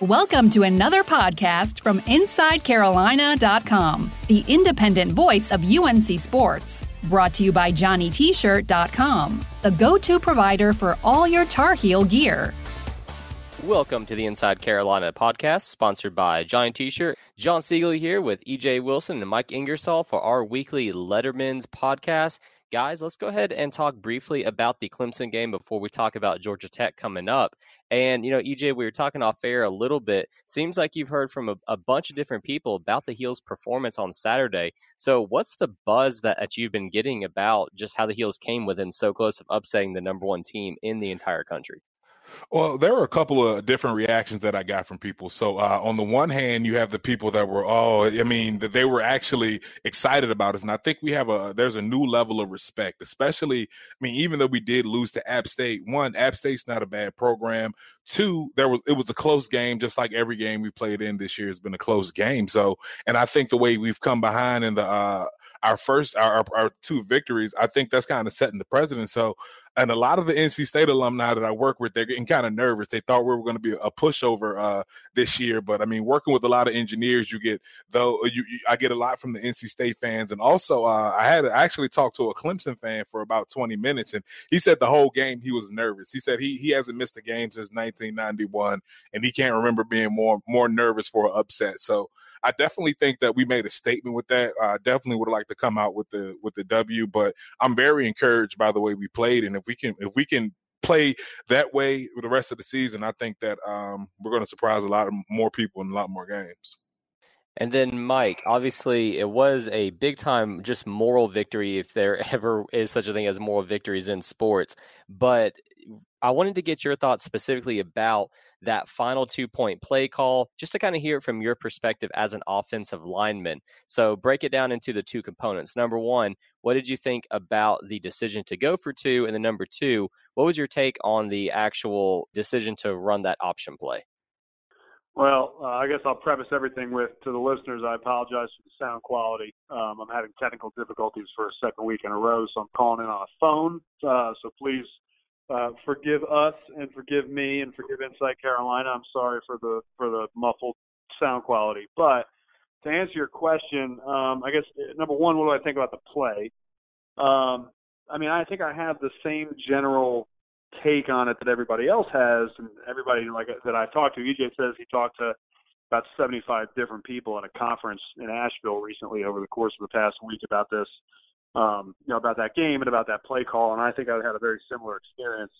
Welcome to another podcast from InsideCarolina.com, the independent voice of UNC Sports. Brought to you by JohnnyT-shirt.com, the go-to provider for all your Tar Heel gear. Welcome to the Inside Carolina podcast, sponsored by Johnny T-shirt. Jon Seiglie here with EJ Wilson and Mike Ingersoll for our weekly Lettermen's podcast. Guys, let's go ahead and talk briefly about the Clemson game before we talk about Georgia Tech coming up. And, you know, EJ, we were talking off air a little bit. Seems like you've heard from a, a bunch of different people about the Heels' performance on Saturday. So, what's the buzz that, that you've been getting about just how the Heels came within so close of upsetting the number one team in the entire country? Well, there were a couple of different reactions that I got from people. So, uh, on the one hand, you have the people that were, oh, I mean, that they were actually excited about us, and I think we have a there's a new level of respect, especially. I mean, even though we did lose to App State, one, App State's not a bad program. Two, there was it was a close game, just like every game we played in this year has been a close game. So, and I think the way we've come behind in the uh, our first our, our two victories, I think that's kind of setting the precedent. So and a lot of the NC State alumni that I work with, they're getting kind of nervous. They thought we were going to be a pushover uh, this year, but I mean, working with a lot of engineers, you get though you, you I get a lot from the NC State fans, and also uh, I had I actually talked to a Clemson fan for about 20 minutes, and he said the whole game he was nervous. He said he he hasn't missed a game since 1991, and he can't remember being more more nervous for an upset. So I definitely think that we made a statement with that. I definitely would like to come out with the with the W, but I'm very encouraged by the way we played, and if we can if we can play that way the rest of the season, I think that um, we're going to surprise a lot more people in a lot more games. And then, Mike, obviously, it was a big time, just moral victory, if there ever is such a thing as moral victories in sports. But I wanted to get your thoughts specifically about that final two point play call, just to kind of hear it from your perspective as an offensive lineman. So, break it down into the two components. Number one, what did you think about the decision to go for two? And then, number two, what was your take on the actual decision to run that option play? Well, uh, I guess I'll preface everything with to the listeners. I apologize for the sound quality. Um, I'm having technical difficulties for a second week in a row, so I'm calling in on a phone. Uh, so please uh, forgive us and forgive me and forgive Inside Carolina. I'm sorry for the for the muffled sound quality. But to answer your question, um, I guess number one, what do I think about the play? Um, I mean, I think I have the same general take on it that everybody else has, and everybody like that I've talked to. EJ says he talked to about 75 different people at a conference in Asheville recently over the course of the past week about this um, you know, about that game and about that play call, and I think I had a very similar experience.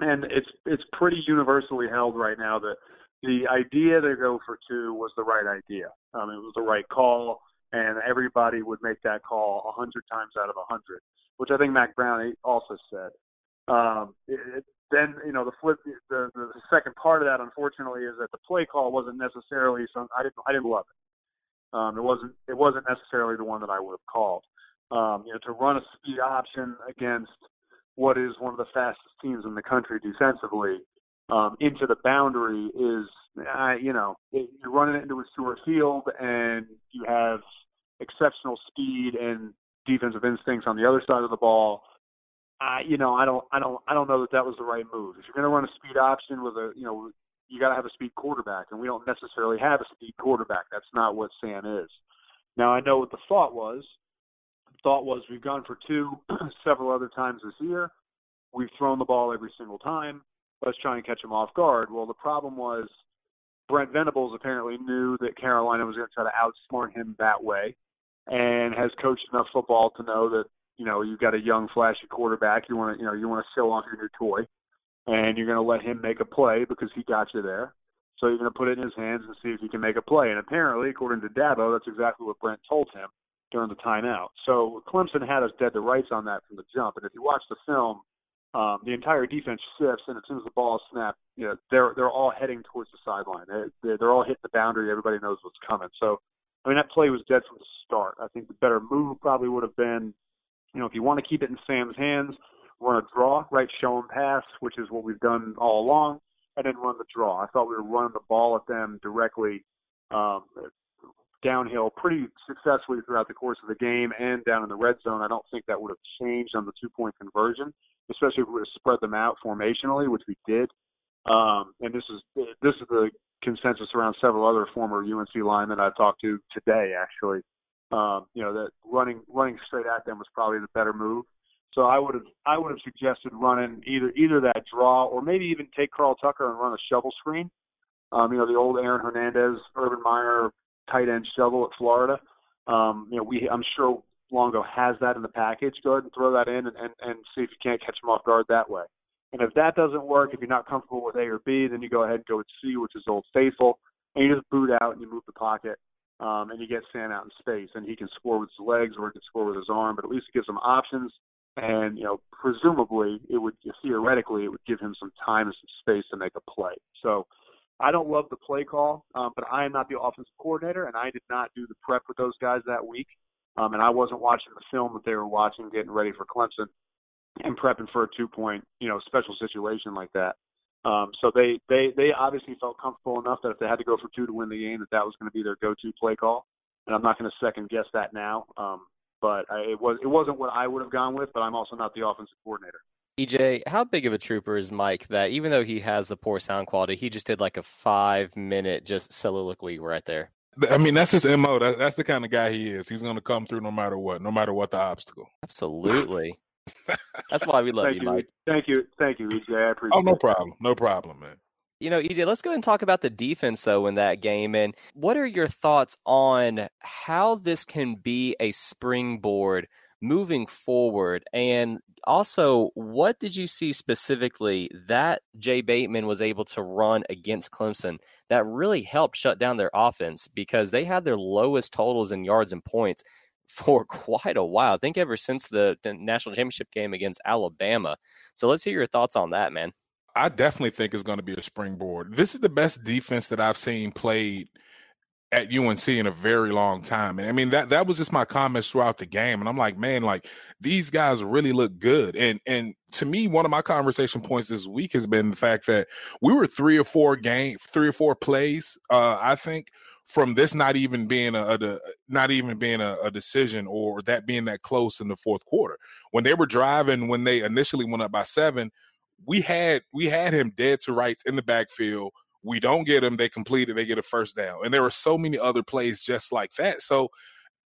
And it's it's pretty universally held right now that the idea to go for two was the right idea. Um, it was the right call, and everybody would make that call a hundred times out of a hundred, which I think Mack Brown also said. Um, it, it, then you know the flip, the the second part of that, unfortunately, is that the play call wasn't necessarily some. I didn't I didn't love it. Um, it wasn't it wasn't necessarily the one that I would have called. Um, you know, to run a speed option against what is one of the fastest teams in the country defensively um, into the boundary is, uh, you know, it, you're running it into a short field and you have exceptional speed and defensive instincts on the other side of the ball. Uh, you know, I don't, I don't, I don't know that that was the right move. If you're going to run a speed option with a, you know, you got to have a speed quarterback, and we don't necessarily have a speed quarterback. That's not what Sam is. Now I know what the thought was thought was we've gone for two several other times this year. We've thrown the ball every single time. Let's try and catch them off guard. Well, the problem was Brent Venables apparently knew that Carolina was going to try to outsmart him that way, and has coached enough football to know that you know you've got a young, flashy quarterback. You want to you know you want to show off your new toy, and you're going to let him make a play because he got you there. So you're going to put it in his hands and see if he can make a play. And apparently, according to Dabo, that's exactly what Brent told him during the timeout. So Clemson had us dead to rights on that from the jump. And if you watch the film, um, the entire defense shifts, and as soon as the ball is snapped, you know, they're they're all heading towards the sideline. They're, they're all hitting the boundary. Everybody knows what's coming. So, I mean, that play was dead from the start. I think the better move probably would have been, you know, if you want to keep it in Sam's hands, run a draw, right, show him pass, which is what we've done all along, and then run the draw. I thought we were running the ball at them directly um, downhill pretty successfully throughout the course of the game and down in the red zone. I don't think that would have changed on the two point conversion, especially if we would have spread them out formationally, which we did. Um, and this is this is the consensus around several other former UNC linemen I've talked to today, actually. Um, you know that running running straight at them was probably the better move. So I would have I would have suggested running either either that draw or maybe even take Carl Tucker and run a shovel screen. Um, you know the old Aaron Hernandez, Urban Meyer tight end shovel at Florida. Um, you know, we I'm sure Longo has that in the package. Go ahead and throw that in and, and, and see if you can't catch him off guard that way. And if that doesn't work, if you're not comfortable with A or B, then you go ahead and go with C, which is Old Faithful, and you just boot out and you move the pocket, um, and you get Sam out in space, and he can score with his legs or he can score with his arm, but at least it gives him options. And you know, presumably, it would theoretically it would give him some time and some space to make a play. So I don't love the play call, um, but I am not the offensive coordinator, and I did not do the prep with those guys that week. Um, and I wasn't watching the film that they were watching, getting ready for Clemson and prepping for a two-point, you know, special situation like that. Um, so they they they obviously felt comfortable enough that if they had to go for two to win the game, that that was going to be their go-to play call. And I'm not going to second guess that now. Um, but I, it was it wasn't what I would have gone with. But I'm also not the offensive coordinator. EJ, how big of a trooper is Mike that even though he has the poor sound quality, he just did like a five minute just soliloquy right there? I mean, that's his MO. That, that's the kind of guy he is. He's going to come through no matter what, no matter what the obstacle. Absolutely. that's why we love Thank you, Mike. Thank you. Thank you, EJ. I appreciate Oh, no it. problem. No problem, man. You know, EJ, let's go and talk about the defense though in that game. And what are your thoughts on how this can be a springboard moving forward? And also, what did you see specifically that Jay Bateman was able to run against Clemson that really helped shut down their offense because they had their lowest totals in yards and points for quite a while. I think ever since the, the national championship game against Alabama. So let's hear your thoughts on that, man. I definitely think it's going to be a springboard. This is the best defense that I've seen played at UNC in a very long time. And I mean that that was just my comments throughout the game. And I'm like, man, like these guys really look good. And and to me, one of my conversation points this week has been the fact that we were three or four game, three or four plays, uh, I think, from this not even being a, a not even being a, a, decision or that being that close in the fourth quarter. When they were driving, when they initially went up by seven, we had we had him dead to rights in the backfield we don't get them, they complete it, they get a first down. And there were so many other plays just like that. So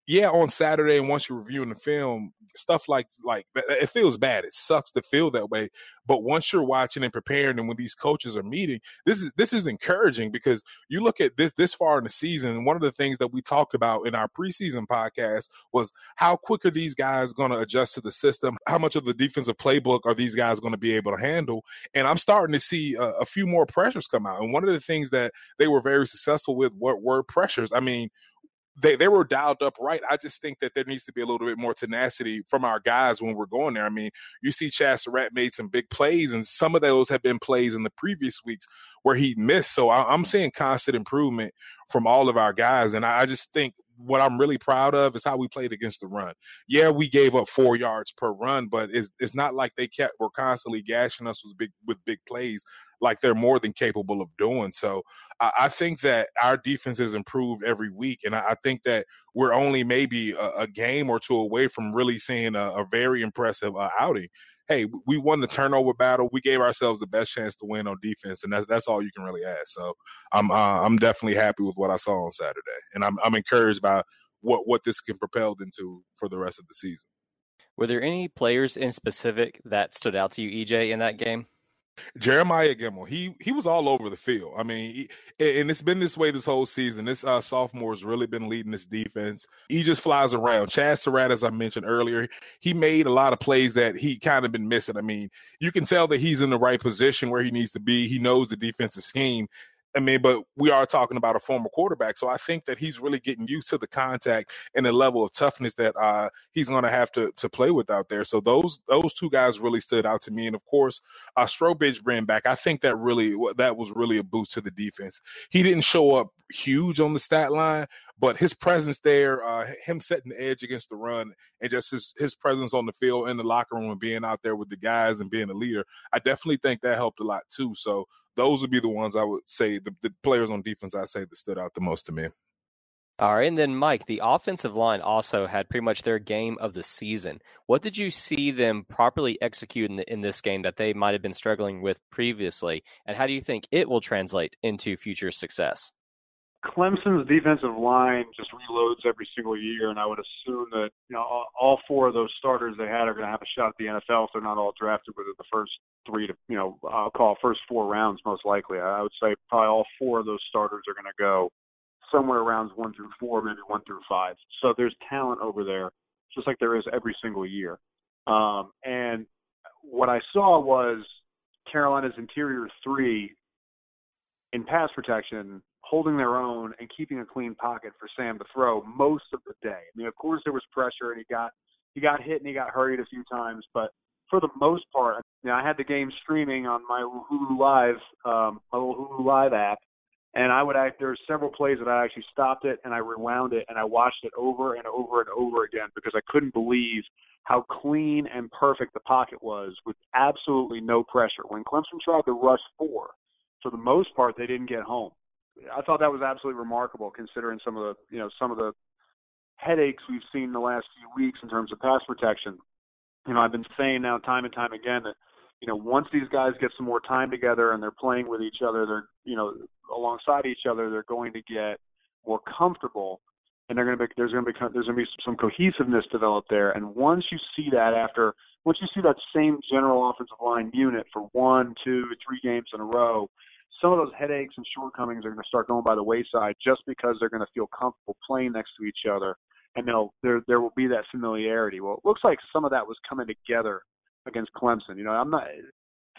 yeah, on Saturday, and once you're reviewing the film, stuff like like it feels bad. It sucks to feel that way. But once you're watching and preparing, and when these coaches are meeting, this is this is encouraging because you look at this this far in the season. One of the things that we talked about in our preseason podcast was how quick are these guys going to adjust to the system? How much of the defensive playbook are these guys going to be able to handle? And I'm starting to see a, a few more pressures come out. And one of the things that they were very successful with were, were pressures. I mean they, they were dialed up right. I just think that there needs to be a little bit more tenacity from our guys when we're going there. I mean, you see Chazz Surratt made some big plays, and some of those have been plays in the previous weeks where he missed. So I, am seeing constant improvement from all of our guys. And I, I just think what I'm really proud of is how we played against the run. Yeah, we gave up four yards per run, but it's, it's not like they kept were constantly gashing us with big with big plays like they're more than capable of doing. So I, I think that our defense has improved every week, and I, I think that we're only maybe a, a, game or two away from really seeing a, a very impressive uh, outing. Hey, we won the turnover battle. We gave ourselves the best chance to win on defense, and that's that's all you can really ask. So I'm uh, I'm definitely happy with what I saw on Saturday, and I'm I'm encouraged by what what this can propel into for the rest of the season. Were there any players in specific that stood out to you, EJ, in that game? Jeremiah Gemmel, he he was all over the field. I mean, he, and it's been this way this whole season. This uh, sophomore has really been leading this defense. He just flies around. Chazz Surratt, as I mentioned earlier, he made a lot of plays that he kind of been missing. I mean, you can tell that he's in the right position where he needs to be. He knows the defensive scheme. I mean, but we are talking about a former quarterback, so I think that he's really getting used to the contact and the level of toughness that uh, he's going to have to to play with out there. So those those two guys really stood out to me, and of course, uh, Strowbridge bring back. I think that really that was really a boost to the defense. He didn't show up huge on the stat line, but his presence there, uh, him setting the edge against the run, and just his his presence on the field in the locker room and being out there with the guys and being a leader, I definitely think that helped a lot too. So those would be the ones I would say the, the players on defense I say that stood out the most to me. All right, and then Mike, the offensive line also had pretty much their game of the season. What did you see them properly execute in, the, in this game that they might have been struggling with previously, and how do you think it will translate into future success? Clemson's defensive line just reloads every single year, and I would assume that you know all four of those starters they had are going to have a shot at the NFL if they're not all drafted within the first three to you know I'll call first four rounds most likely. I would say probably all four of those starters are going to go somewhere around one through four, maybe one through five. So there's talent over there, just like there is every single year. Um, and what I saw was Carolina's interior three in pass protection holding their own and keeping a clean pocket for Sam to throw most of the day. I mean, of course there was pressure and he got he got hit and he got hurried a few times, but for the most part, you know, I had the game streaming on my Hulu Live, um, my little Hulu Live app, and I would act. There were several plays that I actually stopped it and I rewound it and I watched it over and over and over again because I couldn't believe how clean and perfect the pocket was with absolutely no pressure. When Clemson tried to rush four, for the most part, they didn't get home. I thought that was absolutely remarkable considering some of the you know some of the headaches we've seen the last few weeks in terms of pass protection. You know, I've been saying now time and time again that you know once these guys get some more time together and they're playing with each other, they're you know alongside each other, they're going to get more comfortable and they're going to be there's going to be there's going to be some cohesiveness developed there. And once you see that after once you see that same general offensive line unit for one, two, three games in a row, some of those headaches and shortcomings are going to start going by the wayside just because they're going to feel comfortable playing next to each other, and they'll there there will be that familiarity. Well, it looks like some of that was coming together against Clemson. You know, I'm not.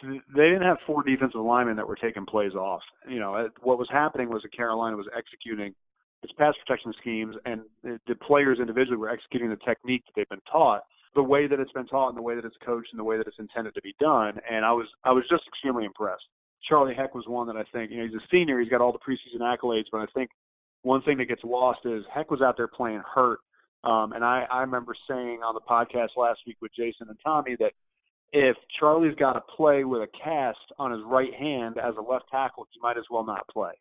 They didn't have four defensive linemen that were taking plays off. You know, what was happening was that Carolina was executing its pass protection schemes, and the players individually were executing the technique that they've been taught the way that it's been taught and the way that it's coached and the way that it's intended to be done. And I was I was just extremely impressed. Charlie Heck was one that I think, you know, he's a senior, he's got all the preseason accolades, but I think one thing that gets lost is Heck was out there playing hurt. Um, and I, I remember saying on the podcast last week with Jason and Tommy that if Charlie's got to play with a cast on his right hand as a left tackle, he might as well not play.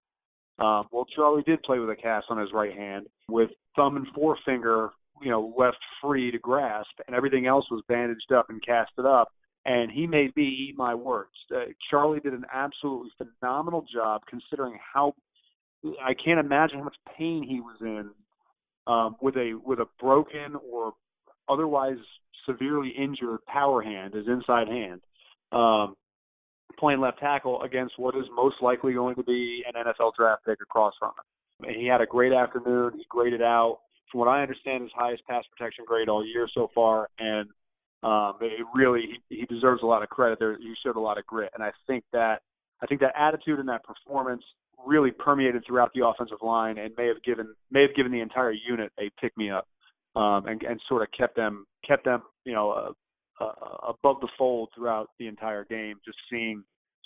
Um, well, Charlie did play with a cast on his right hand with thumb and forefinger, you know, left free to grasp, and everything else was bandaged up and casted up and he made me eat my words. Uh, Charlie did an absolutely phenomenal job considering how I can't imagine how much pain he was in um, with a with a broken or otherwise severely injured power hand, his inside hand, um, playing left tackle against what is most likely going to be an NFL draft pick across from him. And he had a great afternoon. He graded out, from what I understand, his highest pass protection grade all year so far, and um, it really he, he deserves a lot of credit. There, he showed a lot of grit, and I think that I think that attitude and that performance really permeated throughout the offensive line and may have given may have given the entire unit a pick me up um, and, and sort of kept them kept them you know uh, uh, above the fold throughout the entire game. Just seeing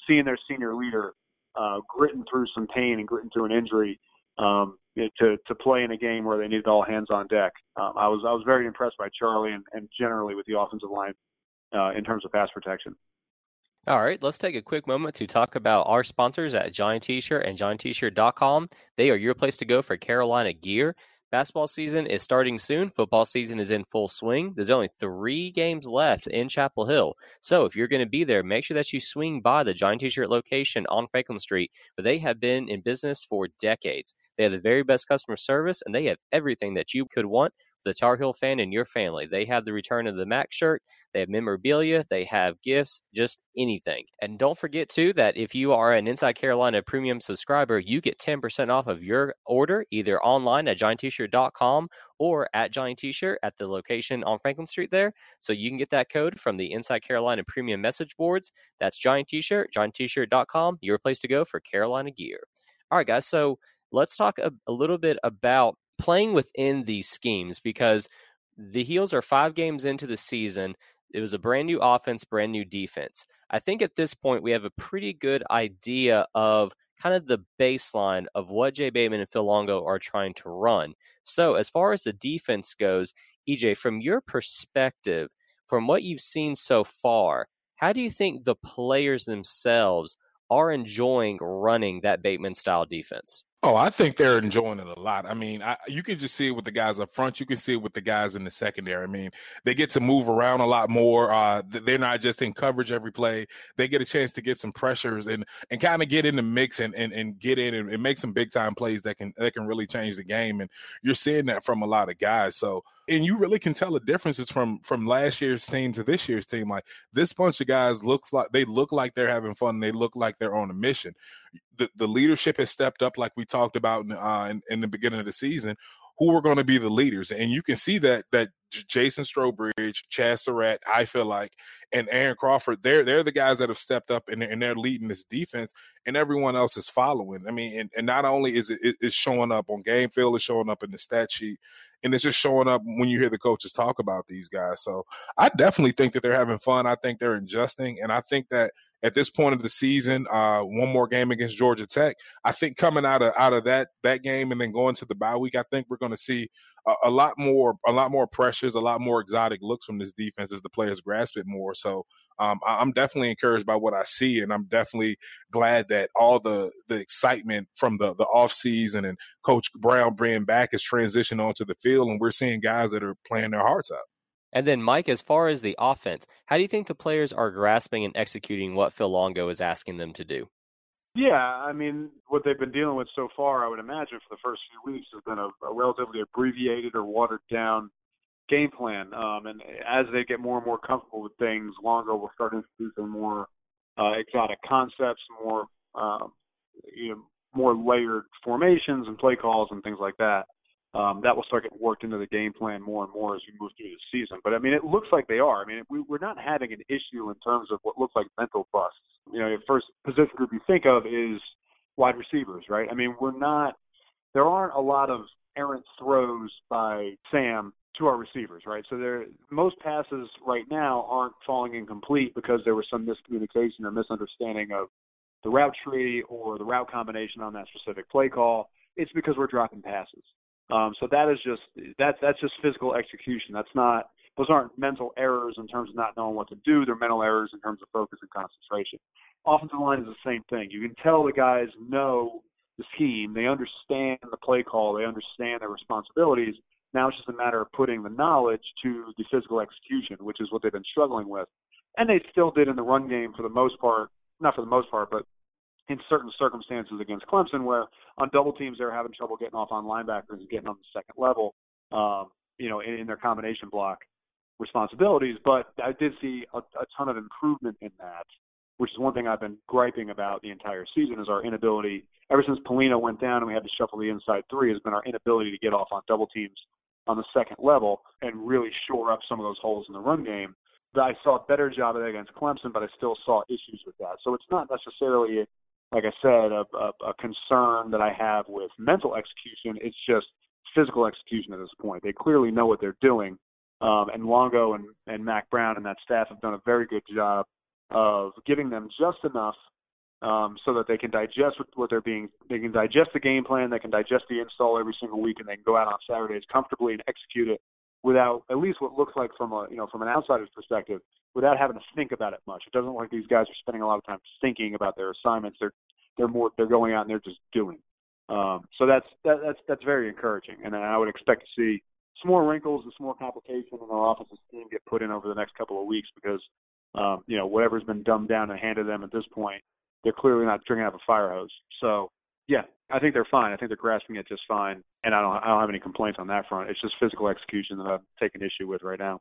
seeing their senior leader uh, gritting through some pain and gritting through an injury um, to to play in a game where they needed all hands on deck. Um, I was I was very impressed by Charlie and, and generally with the offensive line uh, in terms of pass protection. All right, let's take a quick moment to talk about our sponsors at Johnny T-shirt and JohnnyT-shirt.com. They are your place to go for Carolina gear. Basketball season is starting soon. Football season is in full swing. There's only three games left in Chapel Hill. So if you're going to be there, make sure that you swing by the Johnny T shirt location on Franklin Street, where they have been in business for decades. They have the very best customer service and they have everything that you could want the Tar Heel fan in your family. They have the return of the Mac shirt, they have memorabilia, they have gifts, just anything. And don't forget, too, that if you are an Inside Carolina premium subscriber, you get 10% off of your order either online at johnnytshirt.com or at Johnny T-shirt at the location on Franklin Street there. So you can get that code from the Inside Carolina premium message boards. That's Johnny T-shirt, johnnytshirt.com, your place to go for Carolina gear. All right, guys. So let's talk a, a little bit about playing within these schemes because the Heels are five games into the season. It was a brand new offense, brand new defense. I think at this point we have a pretty good idea of kind of the baseline of what Jay Bateman and Phil Longo are trying to run. So, as far as the defense goes, EJ, from your perspective, from what you've seen so far, how do you think the players themselves are enjoying running that Bateman style defense? Oh, I think they're enjoying it a lot. I mean, I, you can just see it with the guys up front. You can see it with the guys in the secondary. I mean, they get to move around a lot more. Uh, they're not just in coverage every play. They get a chance to get some pressures and and kind of get in the mix and and, and get in and, and make some big time plays that can that can really change the game. And you're seeing that from a lot of guys. So and you really can tell the differences from from last year's team to this year's team. Like this bunch of guys looks like they look like they're having fun. they look like they're on a mission. The the leadership has stepped up, like we talked about uh, in, in the beginning of the season who are going to be the leaders. And you can see that that Jason Strowbridge, Chazz Surratt, I feel like, and Aaron Crawford, they're they're the guys that have stepped up and, and they're leading this defense, and everyone else is following. I mean, and, and not only is it it's showing up on game field, it's showing up in the stat sheet, and it's just showing up when you hear the coaches talk about these guys. So I definitely think that they're having fun. I think they're adjusting, and I think that at this point of the season, uh, one more game against Georgia Tech. I think coming out of out of that that game and then going to the bye week, I think we're going to see a, a, lot more a lot more pressures, a lot more exotic looks from this defense as the players grasp it more. So um, I'm definitely encouraged by what I see, and I'm definitely glad that all the the excitement from the the off season and Coach Brown bringing back is transitioned onto the field, and we're seeing guys that are playing their hearts out. And then, Mike, as far as the offense, how do you think the players are grasping and executing what Phil Longo is asking them to do? Yeah, I mean, what they've been dealing with so far, I would imagine, for the first few weeks has been a, a relatively abbreviated or watered down game plan. Um, and as they get more and more comfortable with things, Longo will start introducing more uh, exotic concepts, more um, you know, more layered formations and play calls and things like that um, that will start getting worked into the game plan more and more as we move through the season. But I mean, it looks like they are. I mean, we, we're not having an issue in terms of what looks like mental busts. You know, the first position group you think of is wide receivers, right? I mean, we're not. There aren't a lot of errant throws by Sam to our receivers, right? So there, most passes right now aren't falling incomplete because there was some miscommunication or misunderstanding of the route tree or the route combination on that specific play call. It's because we're dropping passes. Um, so that is just that's that's just physical execution. That's not those aren't mental errors in terms of not knowing what to do. They're mental errors in terms of focus and concentration. Offensive line is the same thing. You can tell the guys know the scheme. They understand the play call. They understand their responsibilities. Now it's just a matter of putting the knowledge to the physical execution, which is what they've been struggling with. And they still did in the run game for the most part, not for the most part, but in certain circumstances against Clemson, where on double teams they're having trouble getting off on linebackers and getting on the second level, um, you know, in, in their combination block responsibilities. But I did see a, a ton of improvement in that, which is one thing I've been griping about the entire season is our inability. Ever since Polino went down and we had to shuffle the inside three, has been our inability to get off on double teams on the second level and really shore up some of those holes in the run game. I saw a better job of that against Clemson, but I still saw issues with that. So it's not necessarily like I said, a, a, a concern that I have with mental execution. It's just physical execution at this point. They clearly know what they're doing, um, and Longo and, and Mack Brown and that staff have done a very good job of giving them just enough um, so that they can digest what they're being. They can digest the game plan. They can digest the install every single week, and they can go out on Saturdays comfortably and execute it without at least what looks like from a you know from an outsider's perspective without having to think about it much. It doesn't look like these guys are spending a lot of time thinking about their assignments. They're they're more they're going out and they're just doing. Um, so that's that, that's that's very encouraging, and I would expect to see some more wrinkles and some more complication in our offensive team get put in over the next couple of weeks because um, you know whatever's been dumbed down and handed them at this point, they're clearly not drinking out of a fire hose. So yeah, I think they're fine. I think they're grasping it just fine, and I don't I don't have any complaints on that front. It's just physical execution that I'm taking issue with right now.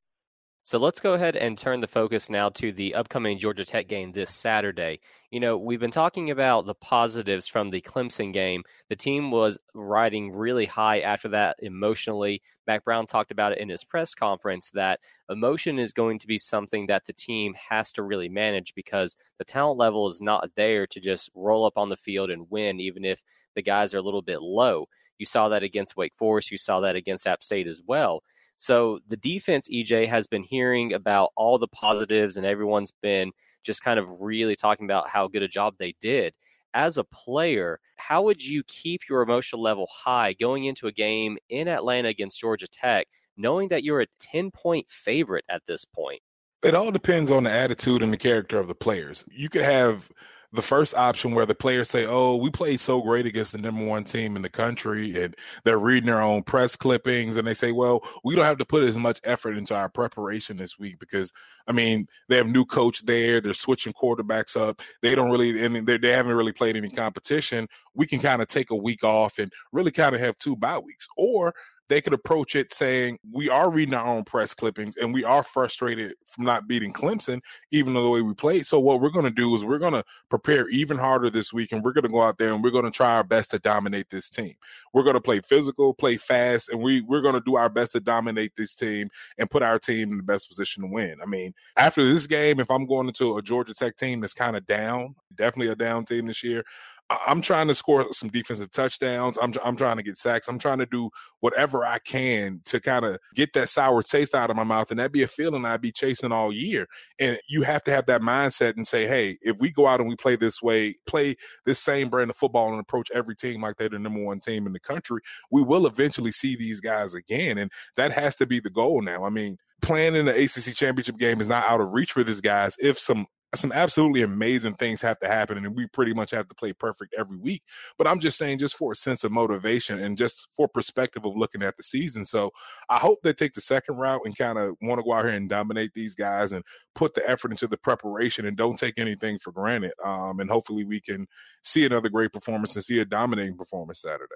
So let's go ahead and turn the focus now to the upcoming Georgia Tech game this Saturday. You know, we've been talking about the positives from the Clemson game. The team was riding really high after that emotionally. Mack Brown talked about it in his press conference that emotion is going to be something that the team has to really manage because the talent level is not there to just roll up on the field and win, even if the guys are a little bit low. You saw that against Wake Forest, you saw that against App State as well. So the defense, EJ, has been hearing about all the positives, and everyone's been just kind of really talking about how good a job they did. As a player, how would you keep your emotional level high going into a game in Atlanta against Georgia Tech, knowing that you're a 10 point favorite at this point? It all depends on the attitude and the character of the players. You could have the first option where the players say, "Oh, we played so great against the number one team in the country," and they're reading their own press clippings, and they say, "Well, we don't have to put as much effort into our preparation this week because, I mean, they have new coach there, they're switching quarterbacks up, they don't really, and they haven't really played any competition. We can kind of take a week off and really kind of have two bye weeks, or they could approach it saying, We are reading our own press clippings and we are frustrated from not beating Clemson, even though the way we played. So, what we're going to do is we're going to prepare even harder this week and we're going to go out there and we're going to try our best to dominate this team. We're going to play physical, play fast, and we, we're going to do our best to dominate this team and put our team in the best position to win. I mean, after this game, if I'm going into a Georgia Tech team that's kind of down, definitely a down team this year, I'm trying to score some defensive touchdowns. I'm I'm trying to get sacks. I'm trying to do whatever I can to kind of get that sour taste out of my mouth, and that be a feeling I'd be chasing all year. And you have to have that mindset and say, hey, if we go out and we play this way, play this same brand of football and approach every team like they're the number one team in the country, we will eventually see these guys again, and that has to be the goal now. I mean, playing in the ACC championship game is not out of reach for these guys if some some absolutely amazing things have to happen and we pretty much have to play perfect every week but i'm just saying just for a sense of motivation and just for perspective of looking at the season so i hope they take the second route and kind of want to go out here and dominate these guys and put the effort into the preparation and don't take anything for granted um, and hopefully we can see another great performance and see a dominating performance saturday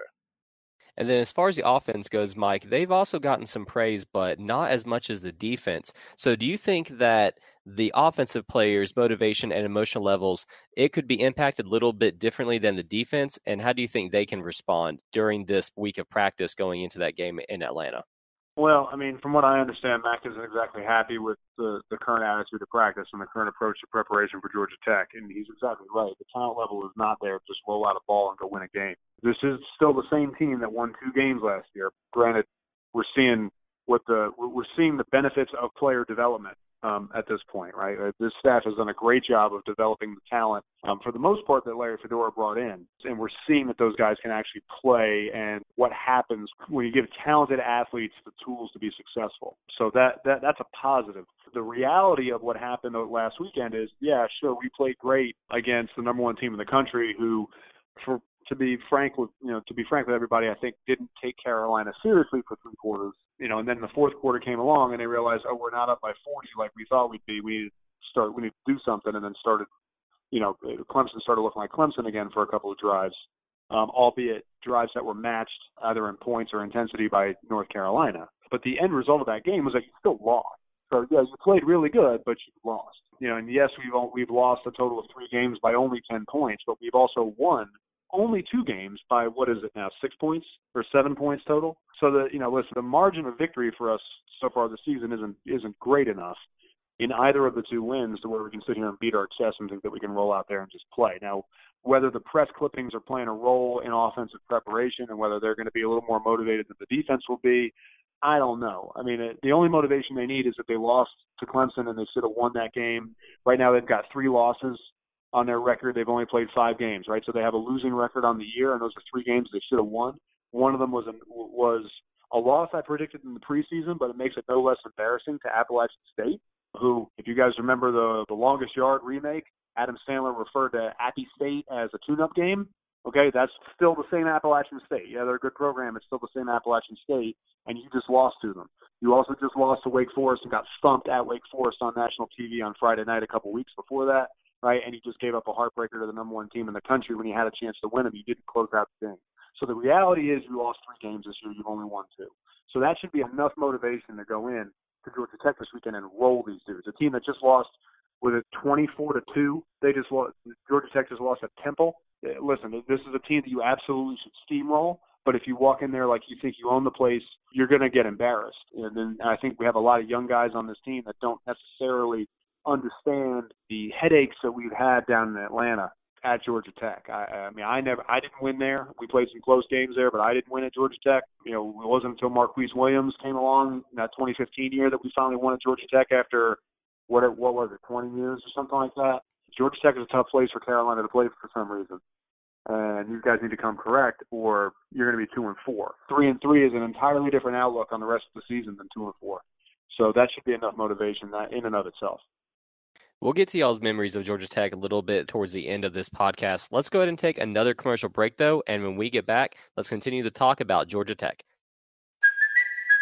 and then as far as the offense goes, Mike, they've also gotten some praise, but not as much as the defense. So do you think that the offensive players' motivation and emotional levels, it could be impacted a little bit differently than the defense? And how do you think they can respond during this week of practice going into that game in Atlanta? Well, I mean, from what I understand, Mack isn't exactly happy with the, the current attitude of practice and the current approach to preparation for Georgia Tech. And he's exactly right. The talent level is not there to just roll out a ball and go win a game. This is still the same team that won two games last year. Granted, we're seeing what the we're seeing the benefits of player development um, at this point, right? Uh, this staff has done a great job of developing the talent, um, for the most part, that Larry Fedora brought in. And we're seeing that those guys can actually play and what happens when you give talented athletes the tools to be successful. So that, that that's a positive. The reality of what happened last weekend is, yeah, sure, we played great against the number one team in the country who for to be frank with you know to be frank with everybody, I think didn't take Carolina seriously for three quarters. You know, and then the fourth quarter came along and they realized, oh, we're not up by 40 like we thought we'd be. We need to start. We need to do something, and then started. You know, Clemson started looking like Clemson again for a couple of drives, um, albeit drives that were matched either in points or intensity by North Carolina. But the end result of that game was that you still lost. So yeah, you played really good, but you lost. You know, and yes, we've we've lost a total of three games by only ten points, but we've also won only two games by what is it now, six points or seven points total. So the you know, listen, the margin of victory for us so far this season isn't isn't great enough in either of the two wins to where we can sit here and beat our chest and think that we can roll out there and just play. Now, whether the press clippings are playing a role in offensive preparation and whether they're going to be a little more motivated than the defense will be, I don't know. I mean, it, the only motivation they need is that they lost to Clemson and they should have won that game. Right now, they've got three losses on their record. They've only played five games, right? So they have a losing record on the year, and those are three games they should have won. One of them was a, was a loss I predicted in the preseason, but it makes it no less embarrassing to Appalachian State, who, if you guys remember the the longest yard remake, Adam Sandler referred to Appy State as a tune-up game. Okay, that's still the same Appalachian State. Yeah, they're a good program. It's still the same Appalachian State, and you just lost to them. You also just lost to Wake Forest and got thumped at Wake Forest on national TV on Friday night a couple weeks before that right? And he just gave up a heartbreaker to the number one team in the country when he had a chance to win them. He didn't close out the game. So the reality is you lost three games this year. You've only won two. So that should be enough motivation to go in to Georgia Tech this weekend and roll these dudes. A team that just lost with a 24 to two. They just lost. Georgia Tech just lost at Temple. Eh, listen, this is a team that you absolutely should steamroll. But if you walk in there like you think you own the place, you're going to get embarrassed. And then I think we have a lot of young guys on this team that don't necessarily understand the headaches that we've had down in Atlanta at Georgia Tech. I, I mean, I never, I didn't win there. We played some close games there, but I didn't win at Georgia Tech. You know, it wasn't until Marquise Williams came along in that 2015 year that we finally won at Georgia Tech after what, what was it, 20 years or something like that. Georgia Tech is a tough place for Carolina to play for some reason. And you guys need to come correct, or you're going to be two and four. Three and three is an entirely different outlook on the rest of the season than two and four. So that should be enough motivation in and of itself. We'll get to y'all's memories of Georgia Tech a little bit towards the end of this podcast. Let's go ahead and take another commercial break, though. And when we get back, let's continue to talk about Georgia Tech.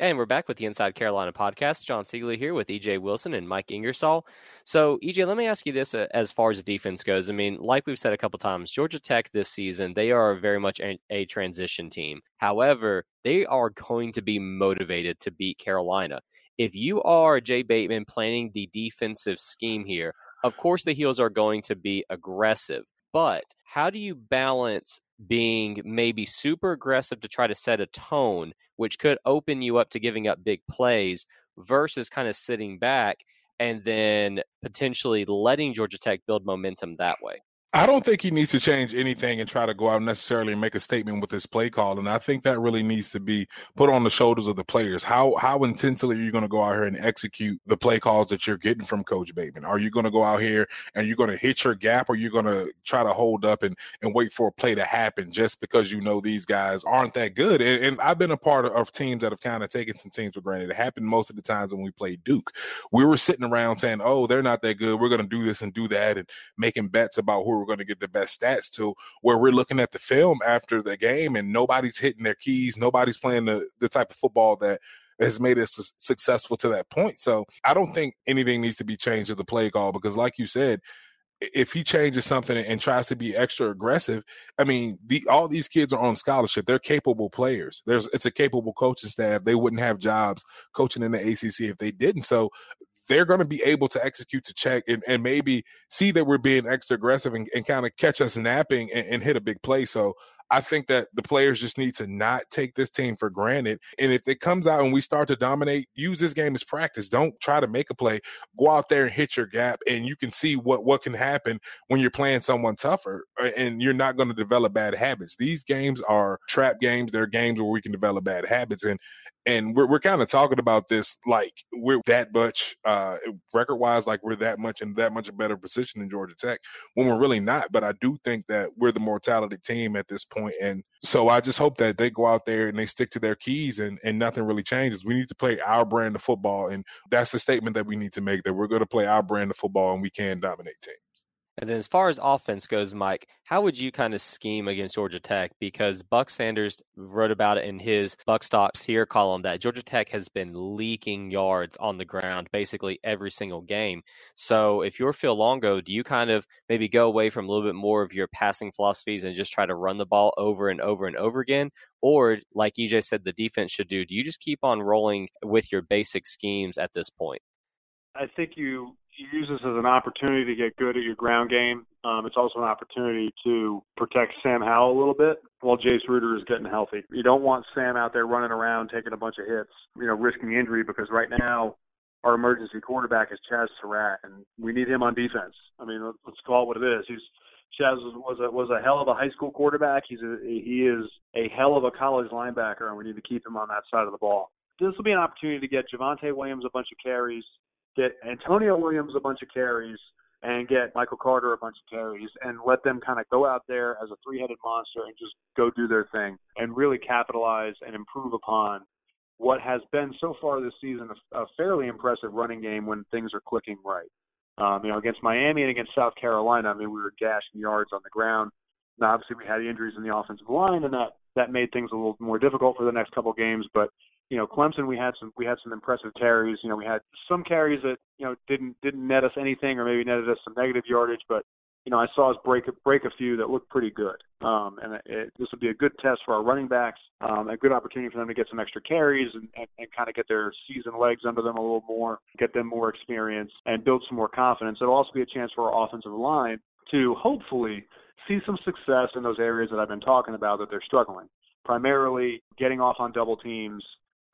And we're back with the Inside Carolina podcast. Jon Seiglie here with EJ Wilson and Mike Ingersoll. So, EJ, let me ask you this uh, as far as defense goes. I mean, like we've said a couple times, Georgia Tech this season, they are very much a, a transition team. However, they are going to be motivated to beat Carolina. If you are Jay Bateman planning the defensive scheme here, of course the heels are going to be aggressive. But how do you balance being maybe super aggressive to try to set a tone, which could open you up to giving up big plays, versus kind of sitting back and then potentially letting Georgia Tech build momentum that way? I don't think he needs to change anything and try to go out necessarily and make a statement with his play call. And I think that really needs to be put on the shoulders of the players. How how intensely are you going to go out here and execute the play calls that you're getting from Coach Bateman? Are you going to go out here and you're going to hit your gap or you're going to try to hold up and, and wait for a play to happen just because you know these guys aren't that good? And, and I've been a part of, of teams that have kind of taken some teams for granted. It happened most of the times when we played Duke. We were sitting around saying, oh, they're not that good. We're going to do this and do that and making bets about who we're going to get the best stats to where we're looking at the film after the game and nobody's hitting their keys nobody's playing the, the type of football that has made us successful to that point so i don't think anything needs to be changed to the play call because like you said if he changes something and tries to be extra aggressive, I mean, the, all these kids are on scholarship. They're capable players. There's it's a capable coaching staff. They wouldn't have jobs coaching in the ACC if they didn't. So they're going to be able to execute to check and, and maybe see that we're being extra aggressive and, and kind of catch us napping and, and hit a big play. So I think that the players just need to not take this team for granted. And if it comes out and we start to dominate, use this game as practice. Don't try to make a play. Go out there and hit your gap, and you can see what what can happen when you're playing someone tougher, uh, and you're not going to develop bad habits. These games are trap games. They're games where we can develop bad habits, and and we're we're kind of talking about this like we're that much uh, record wise, like we're that much in that much better position than Georgia Tech when we're really not. But I do think that we're the mortality team at this point, and so I just hope that they go out there and they stick to their keys and and nothing really changes. We need to play our brand of football, and that's the statement that we need to make that we're going to play our brand of football and we can dominate teams. And then as far as offense goes, Mike, how would you kind of scheme against Georgia Tech? Because Buck Sanders wrote about it in his Buck Stops Here column that Georgia Tech has been leaking yards on the ground basically every single game. So if you're Phil Longo, do you kind of maybe go away from a little bit more of your passing philosophies and just try to run the ball over and over and over again? Or like EJ said, the defense should do, do you just keep on rolling with your basic schemes at this point? I think you you use this as an opportunity to get good at your ground game. Um, it's also an opportunity to protect Sam Howell a little bit while Jace Ruder is getting healthy. You don't want Sam out there running around taking a bunch of hits, you know, risking injury because right now our emergency quarterback is Chazz Surratt, and we need him on defense. I mean, let's call it what it is. He's Chazz was a was a hell of a high school quarterback. He's a he is a hell of a college linebacker, and we need to keep him on that side of the ball. This will be an opportunity to get Javonte Williams a bunch of carries, get Antonio Williams a bunch of carries, and get Michael Carter a bunch of carries, and let them kind of go out there as a three-headed monster and just go do their thing, and really capitalize and improve upon what has been so far this season a, a fairly impressive running game when things are clicking right. Um, you know, against Miami and against South Carolina, I mean, we were gashing yards on the ground. Now, obviously, we had injuries in the offensive line, and that that made things a little more difficult for the next couple games. But you know, Clemson, we had some we had some impressive carries. You know, we had some carries that you know didn't didn't net us anything, or maybe netted us some negative yardage. But you know, I saw us break break a few that looked pretty good. Um, and it, this would be a good test for our running backs, um, a good opportunity for them to get some extra carries and, and, and kind of get their season legs under them a little more, get them more experience, and build some more confidence. It'll also be a chance for our offensive line to hopefully see some success in those areas that I've been talking about that they're struggling. Primarily getting off on double teams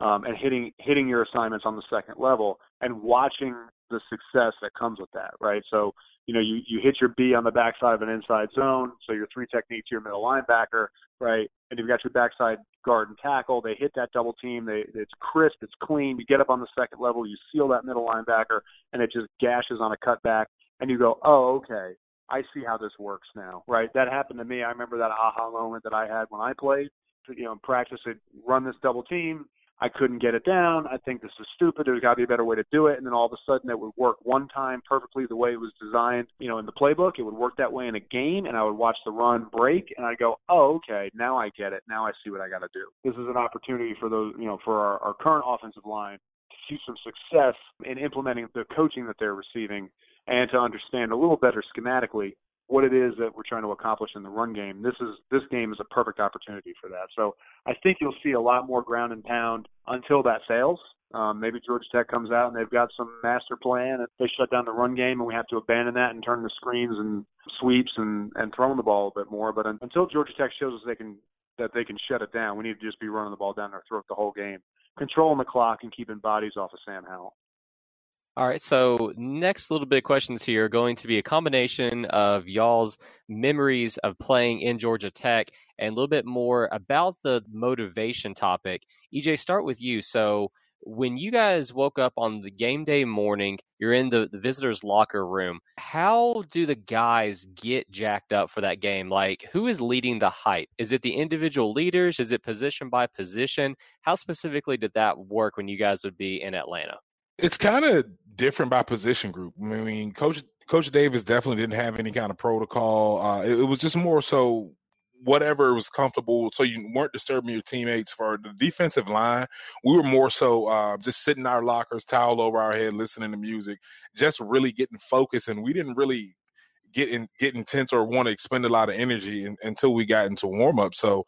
um, and hitting hitting your assignments on the second level and watching the success that comes with that, right? So you know, you, you hit your B on the backside of an inside zone, so your three technique to your middle linebacker, right? And you've got your backside guard and tackle. They hit that double team. They, it's crisp, it's clean. You get up on the second level, you seal that middle linebacker, and it just gashes on a cutback. And you go, oh, okay, I see how this works now, right? That happened to me. I remember that aha moment that I had when I played. You know, in practice, it run this double team, I couldn't get it down. I think this is stupid. There's got to be a better way to do it. And then all of a sudden, it would work one time perfectly the way it was designed. You know, in the playbook, it would work that way in a game, and I would watch the run break, and I'd go, "Oh, okay, now I get it. Now I see what I got to do." This is an opportunity for those, you know, for our, our current offensive line to see some success in implementing the coaching that they're receiving, and to understand a little better schematically what it is that we're trying to accomplish in the run game. This is this game is a perfect opportunity for that. So I think you'll see a lot more ground and pound until that fails. Um, maybe Georgia Tech comes out and they've got some master plan and they shut down the run game and we have to abandon that and turn the screens and sweeps and and throwing the ball a bit more. But until Georgia Tech shows us they can that they can shut it down, we need to just be running the ball down their throat the whole game, controlling the clock and keeping bodies off of Sam Howell. All right, so next little bit of questions here are going to be a combination of y'all's memories of playing in Georgia Tech and a little bit more about the motivation topic. EJ, start with you. So when you guys woke up on the game day morning, you're in the, the visitors' locker room. How do the guys get jacked up for that game? Like, who is leading the hype? Is it the individual leaders? Is it position by position? How specifically did that work when you guys would be in Atlanta? It's kind of different by position group. I mean, Coach Coach Davis definitely didn't have any kind of protocol. Uh, it, it, was just more so whatever was comfortable, so you weren't disturbing your teammates. For the defensive line, we were more so uh, just sitting in our lockers, towel over our head, listening to music, just really getting focused, and we didn't really get in get intense or want to expend a lot of energy in, until we got into warm up. So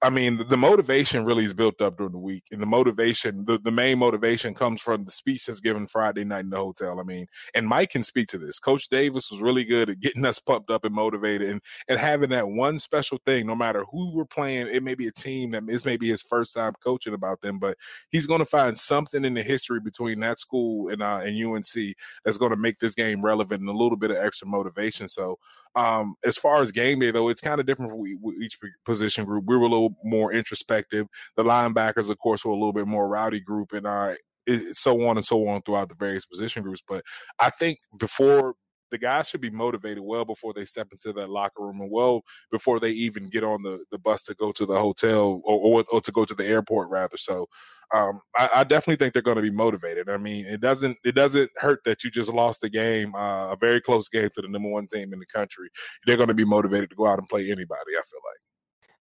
I mean, the motivation really is built up during the week, and the motivation, the, the main motivation comes from the speech that's given Friday night in the hotel. I mean, and Mike can speak to this. Coach Davis was really good at getting us pumped up and motivated, and and having that one special thing. No matter who we're playing, it may be a team that is maybe his first time coaching about them, but he's going to find something in the history between that school and uh, and UNC that's going to make this game relevant and a little bit of extra motivation. So um, as far as game day, though, it's kind of different for each position group. We were a little more introspective. The linebackers, of course, were a little bit more rowdy group, and uh, so on and so on throughout the various position groups. But I think before the guys should be motivated well before they step into that locker room and well before they even get on the, the bus to go to the hotel or, or, or to go to the airport rather. So um, I, I, definitely think they're going to be motivated. I mean, it doesn't it doesn't hurt that you just lost a game, uh, a very close game to the number one team in the country. They're going to be motivated to go out and play anybody. I feel like.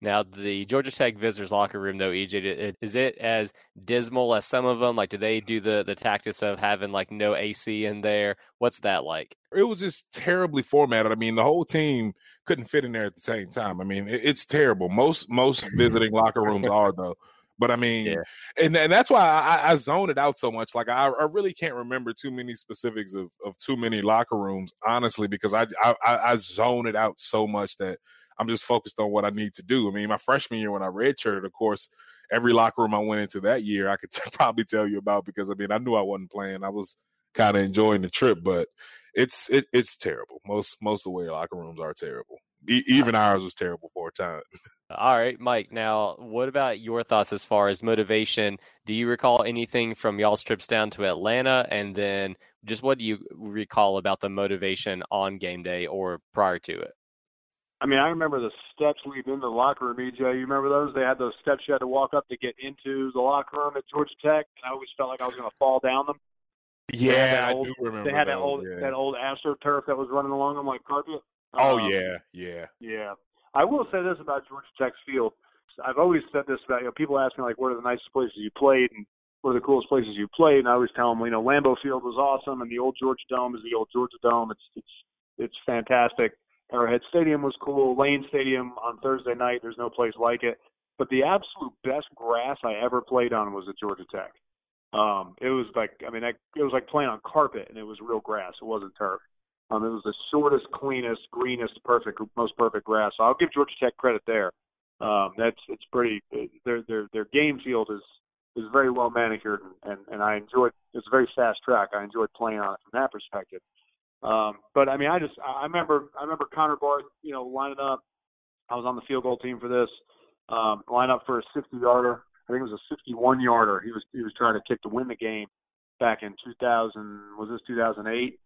Now, the Georgia Tech visitors locker room, though, EJ, is it as dismal as some of them? Like, do they do the the tactics of having like no AC in there? What's that like? It was just terribly formatted. I mean, the whole team couldn't fit in there at the same time. I mean, it, it's terrible. Most most visiting locker rooms are though. But I mean, yeah. and, and that's why I, I zone it out so much. Like I, I really can't remember too many specifics of, of too many locker rooms, honestly, because I, I I zone it out so much that I'm just focused on what I need to do. I mean, my freshman year when I redshirted, of course, every locker room I went into that year, I could t- probably tell you about because I mean I knew I wasn't playing. I was kind of enjoying the trip, but it's it, it's terrible. Most most of the way locker rooms are terrible. E- even ours was terrible for a time. All right, Mike. Now, what about your thoughts as far as motivation? Do you recall anything from y'all's trips down to Atlanta? And then just what do you recall about the motivation on game day or prior to it? I mean, I remember the steps leading into the locker room, EJ. You remember those? They had those steps you had to walk up to get into the locker room at Georgia Tech, and I always felt like I was going to fall down them. Yeah, old, I do remember. They had that old yeah. that old AstroTurf that was running along them like carpet. Oh Um, yeah, yeah. Yeah. I will say this about Georgia Tech's field. I've always said this about you know people ask me like what are the nicest places you played and what are the coolest places you played and I always tell them you know Lambeau Field was awesome and the old Georgia Dome is the old Georgia Dome. It's it's it's fantastic. Arrowhead Stadium was cool. Lane Stadium on Thursday night. There's no place like it. But the absolute best grass I ever played on was at Georgia Tech. Um, it was like I mean I, it was like playing on carpet and it was real grass. It wasn't turf. Um, it was the shortest, cleanest, greenest, perfect, most perfect grass. So I'll give Georgia Tech credit there. Um, that's it's pretty. Their their their game field is is very well manicured, and and I enjoyed. It's a very fast track. I enjoyed playing on it from that perspective. Um, but I mean, I just I remember I remember Connor Barth, you know, lining up. I was on the field goal team for this. Um, line up for a 60 yarder. I think it was a 61 yarder. He was he was trying to kick to win the game back in 2000. Was this 2008?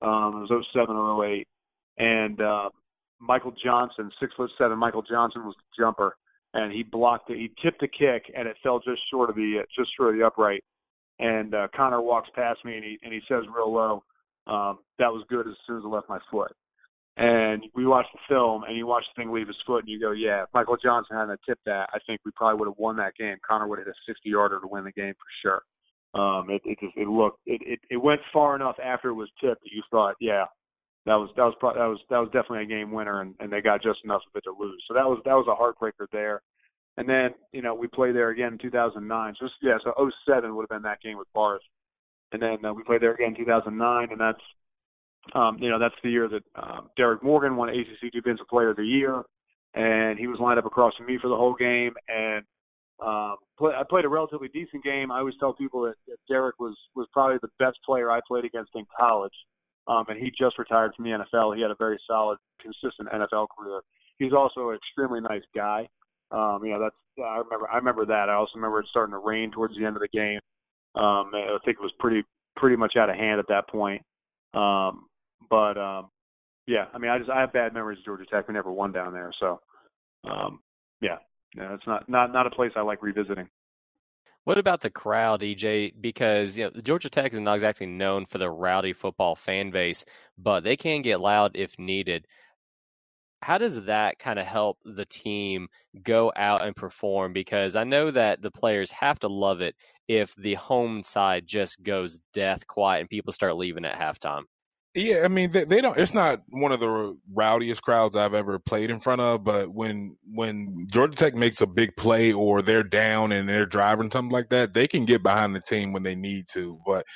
Um, it was 07 or 08, and uh, Michael Johnson, six foot seven, Michael Johnson was the jumper, and he blocked it. He tipped the kick, and it fell just short of the just short of the upright. And uh, Connor walks past me, and he and he says real low, um, "That was good as soon as it left my foot." And we watched the film, and you watch the thing leave his foot, and you go, "Yeah, if Michael Johnson hadn't tipped that, I think we probably would have won that game. Connor would have hit a 60 yarder to win the game for sure." Um, it, it just it looked it, it it went far enough after it was tipped that you thought, yeah, that was that was pro- that was that was definitely a game winner, and, and they got just enough of it to lose. So that was that was a heartbreaker there. And then you know we played there again in 2009. So yeah, so 07 would have been that game with Barth. And then uh, we played there again in 2009, and that's um, you know that's the year that um, Derrick Morgan won ACC Defensive Player of the Year, and he was lined up across from me for the whole game. And um, play, I played a relatively decent game. I always tell people that, that Derek was was probably the best player I played against in college. Um, and he just retired from the NFL. He had a very solid, consistent NFL career. He's also an extremely nice guy. Um, you know, that's I remember I remember that. I also remember it starting to rain towards the end of the game. Um, I think it was pretty pretty much out of hand at that point. Um, but um, yeah, I mean, I just I have bad memories of Georgia Tech. We never won down there, so um, yeah, it's not not not a place I like revisiting. What about the crowd, EJ? Because you know Georgia Tech is not exactly known for the rowdy football fan base, but they can get loud if needed. How does that kind of help the team go out and perform? Because I know that the players have to love it if the home side just goes death quiet and people start leaving at halftime. Yeah, I mean they, they don't. It's not one of the rowdiest crowds I've ever played in front of. But when when Georgia Tech makes a big play or they're down and they're driving something like that, they can get behind the team when they need to. But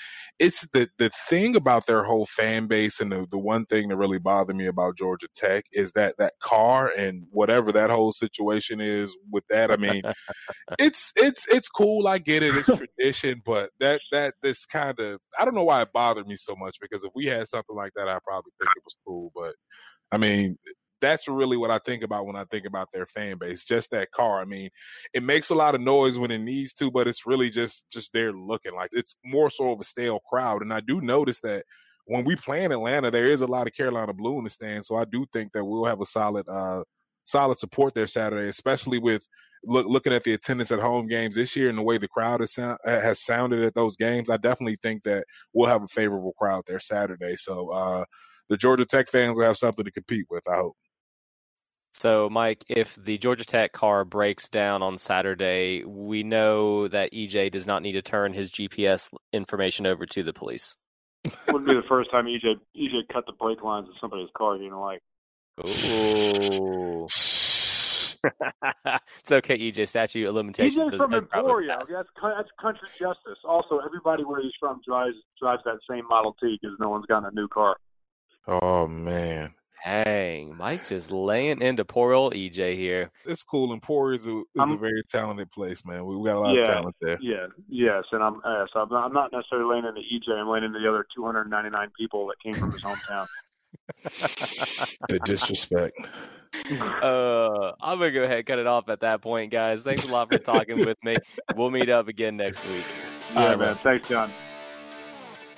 it's the the thing about their whole fan base and the the one thing that really bothered me about Georgia Tech is that that car and whatever that whole situation is with that. I mean, it's it's it's cool. I get it. It's tradition, but that that this kind of I don't know why it bothered me so much because if we had something like that, I probably think it was cool. But I mean, that's really what I think about when I think about their fan base. Just that car. I mean, it makes a lot of noise when it needs to, but it's really just just there looking like it's more so of a stale crowd. And I do notice that when we play in Atlanta, there is a lot of Carolina blue in the stand. So I do think that we'll have a solid uh solid support there Saturday, especially with look, looking at the attendance at home games this year and the way the crowd has, sound, has sounded at those games, I definitely think that we'll have a favorable crowd there Saturday. So uh, the Georgia Tech fans will have something to compete with, I hope. So, Mike, if the Georgia Tech car breaks down on Saturday, we know that EJ does not need to turn his GPS information over to the police. Wouldn't be the first time EJ EJ cut the brake lines of somebody's car he didn't like. Ooh. it's okay, EJ. Statute of limitations. EJ's from Emporia. That's that's country justice. Also, everybody where he's from drives drives that same Model T because no one's gotten a new car. Oh man. Dang, Mike just laying into poor old EJ here. It's cool, and Poor is a, is a I'm- very talented place, man. We, we got a lot yeah, of talent there. Yeah, yes, and I'm uh, so I'm not, I'm not necessarily laying into EJ. I'm laying into the other 299 people that came from his hometown. The disrespect. Uh, I'm gonna go ahead and cut it off at that point, guys. Thanks a lot for talking with me. We'll meet up again next week. Yeah, man. Thanks, John.